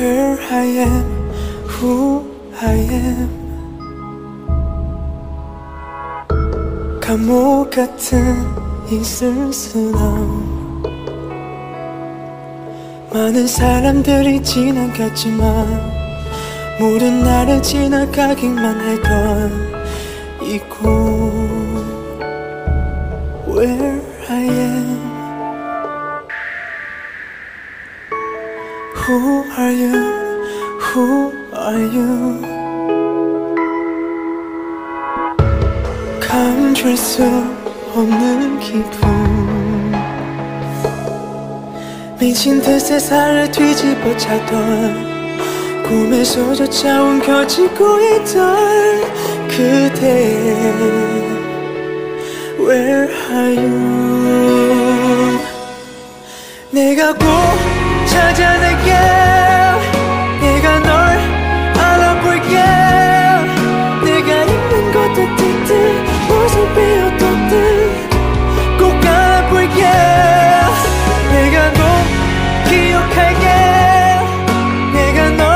Where I am, who I am. 감옥 같은 이 쓸쓸함 많은 사람들이 지나갔지만 모든 나를 지나가기만 했던 이곳 Where I am Who are you? Who are you? 감출 수 없는 기분 미친 듯 세상을 뒤집어 차던 꿈에서조차 옮겨지고 있던 그대 Where are you? 내가 꼭 찾아낼게. 내가 널 알아볼게. 내가 있는 것도 듣든 모습이 어떻든 꼭 알아볼게. 내가 꼭 기억할게. 내가 널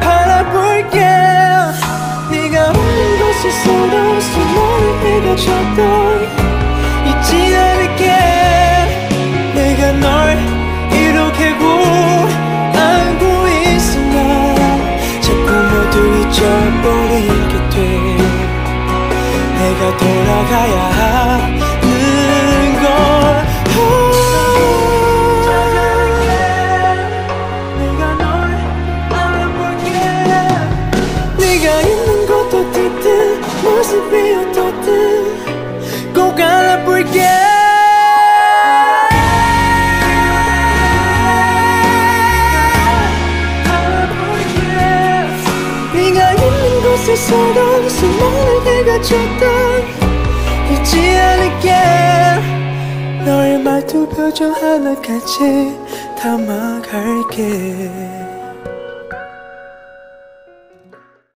바라볼게. 네가 없는 곳에서도 수많은 해가 졌던 잊지 않 곳에서도 수많은 해가 졌던 잊지 않을게. 너의 말투 표정 하나까지 담아갈게